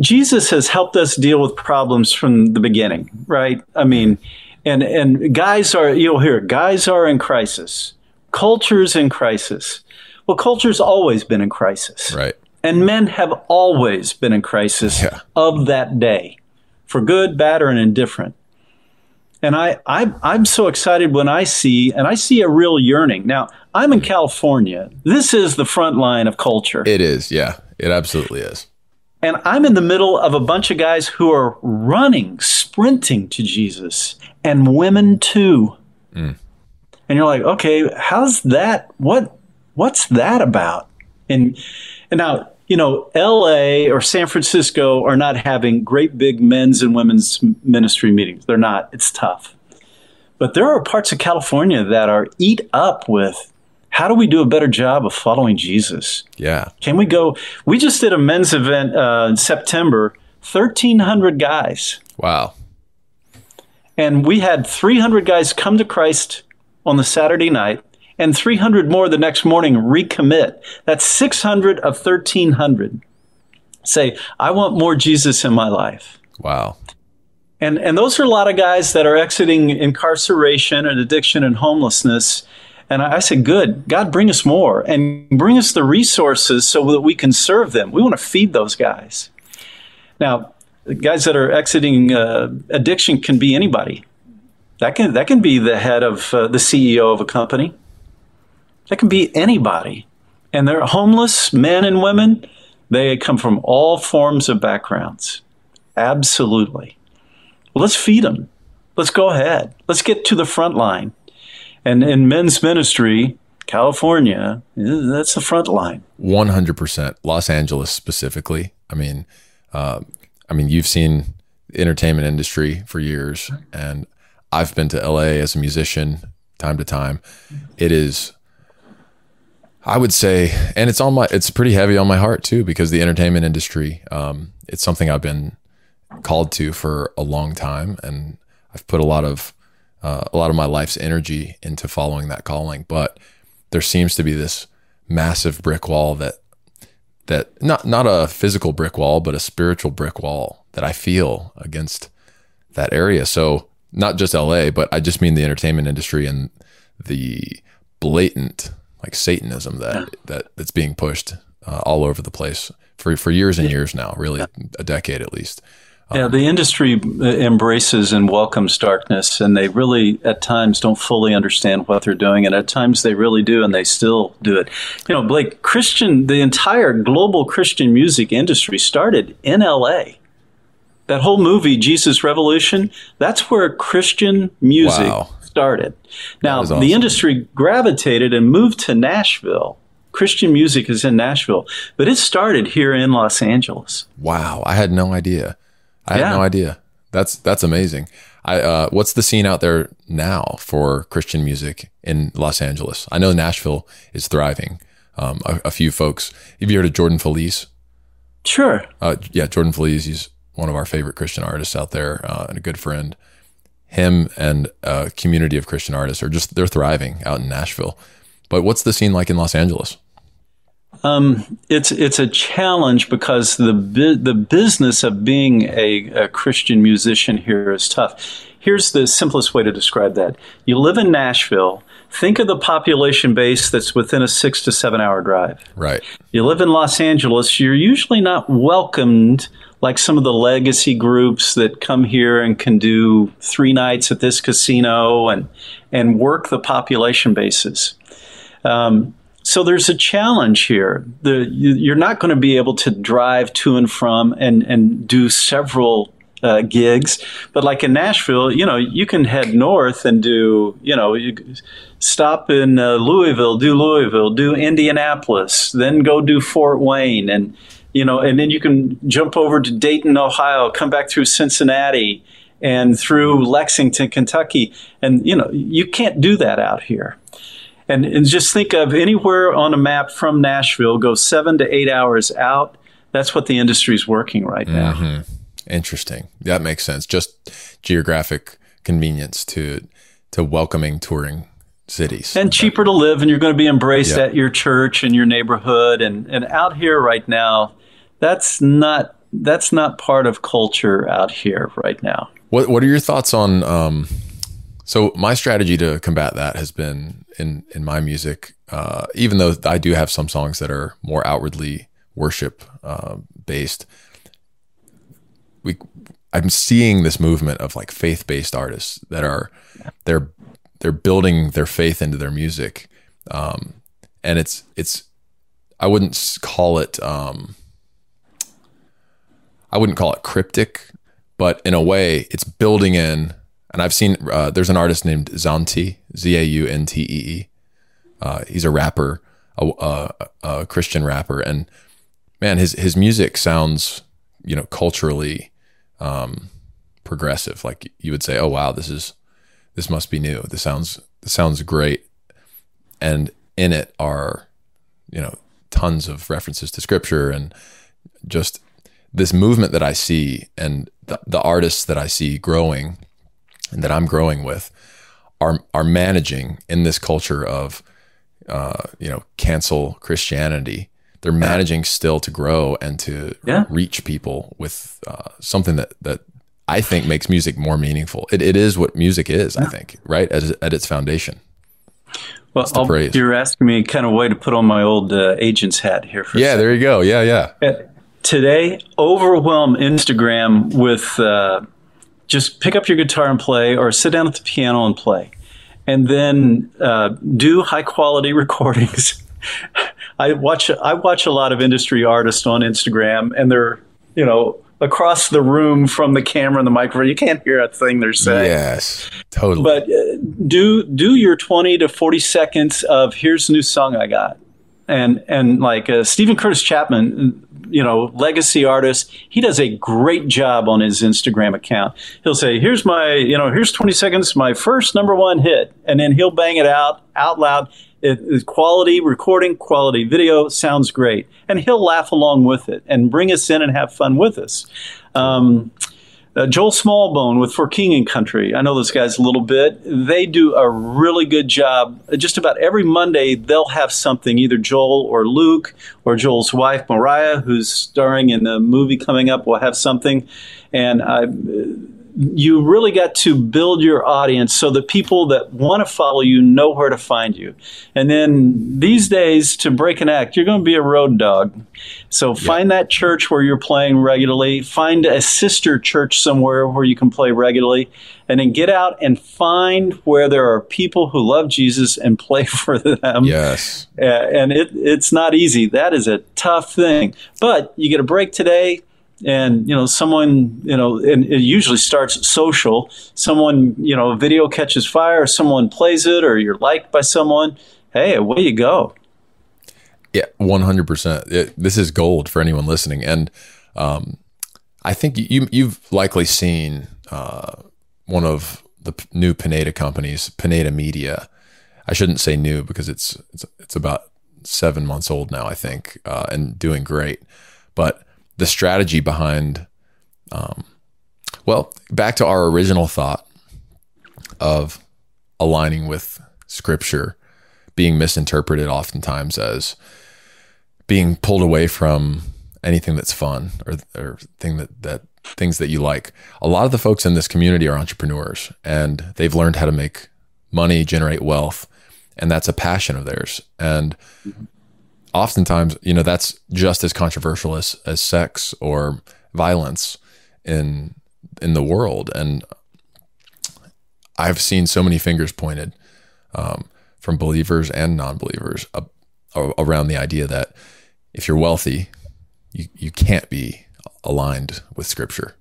Jesus has helped us deal with problems from the beginning, right? I mean, and and guys are you'll hear guys are in crisis, culture's in crisis. Well, culture's always been in crisis, Right. and men have always been in crisis Yeah. of that day, for good, bad, or indifferent. And I, I, I'm so excited when I see, and I see a real yearning. Now, I'm in mm-hmm. California. This is the front line of culture. It is. Yeah. It absolutely is. And I'm in the middle of a bunch of guys who are running, sprinting to Jesus, and women too. Mm. And you're like, okay, how's that? What what's that about? And and now, you know, LA or San Francisco are not having great big men's and women's ministry meetings. They're not. It's tough. But there are parts of California that are eat up with how do we do a better job of following Jesus? Yeah. Can we go? We just did a men's event uh, in September, 1,300 guys. Wow. And we had 300 guys come to Christ on the Saturday night and 300 more the next morning recommit. That's 600 of 1,300. Say, I want more Jesus in my life. Wow. And, and those are a lot of guys that are exiting incarceration and addiction and homelessness. And I, I said, good, God, bring us more and bring us the resources so that we can serve them. We want to feed those guys. Now, guys that are exiting uh, addiction can be anybody. That can, that can be the head of uh, the CEO of a company. That can be anybody. And they're homeless men and women. They come from all forms of backgrounds. Absolutely. Well, let's feed them. Let's go ahead. Let's get to the front line. And in men's ministry, California, that's the front line. 100% Los Angeles specifically. I mean, uh, I mean, you've seen the entertainment industry for years and I've been to LA as a musician time to time. It is, I would say, and it's on my, it's pretty heavy on my heart too, because the entertainment industry, um, it's something I've been called to for a long time. And I've put a lot of, uh, a lot of my life's energy into following that calling, but there seems to be this massive brick wall that that not not a physical brick wall, but a spiritual brick wall that I feel against that area. So not just LA, but I just mean the entertainment industry and the blatant like Satanism that that that's being pushed uh, all over the place for for years and years now, really a decade at least. Yeah, the industry embraces and welcomes darkness, and they really, at times, don't fully understand what they're doing, and at times they really do, and they still do it. You know, Blake, Christian, the entire global Christian music industry started in L.A. That whole movie, Jesus Revolution, that's where Christian music Wow. started. Now, awesome. the industry gravitated and moved to Nashville. Christian music is in Nashville, but it started here in Los Angeles. Wow, I had no idea. I had no idea. That's that's amazing. I uh, what's the scene out there now for Christian music in Los Angeles? I know Nashville is thriving. Um, a, a few folks. Have you heard of Jordan Feliz? Sure. Uh, yeah, Jordan Feliz. He's one of our favorite Christian artists out there uh, and a good friend. Him and a community of Christian artists are just they're thriving out in Nashville. But what's the scene like in Los Angeles? Um, it's it's a challenge because the bu- the business of being a, a Christian musician here is tough. Here's the simplest way to describe that: you live in Nashville. Think of the population base that's within a six to seven hour drive. Right. You live in Los Angeles, you're usually not welcomed like some of the legacy groups that come here and can do three nights at this casino and and work the population bases. Um, so there's a challenge here. The, you, you're not going to be able to drive to and from and, and do several uh, gigs. But like in Nashville, you know, you can head north and do, you know, you stop in uh, Louisville, do Louisville, do Indianapolis, then go do Fort Wayne, and you know, and then you can jump over to Dayton, Ohio, come back through Cincinnati and through Lexington, Kentucky, and you know, you can't do that out here. And, and just think of anywhere on a map from Nashville, go seven to eight hours out. That's what the industry is working right now. Interesting. That makes sense. Just geographic convenience to to welcoming touring cities. and cheaper to live, and you're going to be embraced Yeah. at your church and your neighborhood. And, and out here right now, that's not that's not part of culture out here right now. What What are your thoughts on? Um, so my strategy to combat that has been in in my music. Uh, even though I do have some songs that are more outwardly worship uh, based, we I'm seeing this movement of like faith based artists that are they're they're building their faith into their music, um, and it's it's I wouldn't call it um, I wouldn't call it cryptic, but in a way, it's building in. And I've seen uh, there's an artist named Zauntee, Z A U N T E E. Uh, he's a rapper, a, a, a, Christian rapper, and man, his his music sounds, you know, culturally um, progressive. Like you would say, oh wow, this is this must be new. This sounds this sounds great, and in it are, you know, tons of references to scripture and just this movement that I see and the, the artists that I see growing and that I'm growing with are are managing in this culture of uh, you know cancel Christianity. They're managing still to grow and to yeah. reach people with uh, something that that I think makes music more meaningful. It, it is what music is, yeah. I think, right at, at its foundation. Well, you're asking me kind of way to put on my old uh, agent's hat here. yeah, there you go. Yeah, yeah today overwhelm Instagram with uh, just pick up your guitar and play, or sit down at the piano and play, and then uh, do high quality recordings. I watch I watch a lot of industry artists on Instagram, and they're you know across the room from the camera and the microphone. You can't hear a thing they're saying. Yes, totally. But uh, do do your twenty to forty seconds of here's a new song I got, and and like uh, Steven Curtis Chapman you know, legacy artist. He does a great job on his Instagram account. He'll say, "Here's my, you know, here's 20 seconds, my first number one hit," and then he'll bang it out out loud. It, quality recording, quality video sounds great, and he'll laugh along with it and bring us in and have fun with us. Um, uh, Joel Smallbone with For King and Country. I know those guys a little bit. They do a really good job. Just about every Monday, they'll have something, either Joel or Luke or Joel's wife, Moriah, who's starring in a movie coming up, will have something. And I you really got to build your audience so the people that want to follow you know where to find you. And then these days, to break an act, you're going to be a road dog. So find that church where you're playing regularly, find a sister church somewhere where you can play regularly, and then get out and find where there are people who love Jesus and play for them. Yes. Uh, and it, it's not easy. That is a tough thing. But you get a break today and you know someone you know and it usually starts social. Someone you know video catches fire someone plays it or you're liked by someone. Hey away you go. Yeah 100% it, this is gold for anyone listening. And um, i think you you've likely seen uh, one of the new pineda companies pineda media. I shouldn't say new because it's it's, it's about seven months old now i think uh, and doing great. But the strategy behind, um, well, back to our original thought of aligning with scripture being misinterpreted oftentimes as being pulled away from anything that's fun or, or thing that, that things that you like. A lot of the folks in this community are entrepreneurs and they've learned how to make money, generate wealth, and that's a passion of theirs. And oftentimes, you know, that's just as controversial as, as sex or violence in in the world. And I've seen so many fingers pointed um, from believers and non-believers uh, around the idea that if you're wealthy, you, you can't be aligned with Scripture.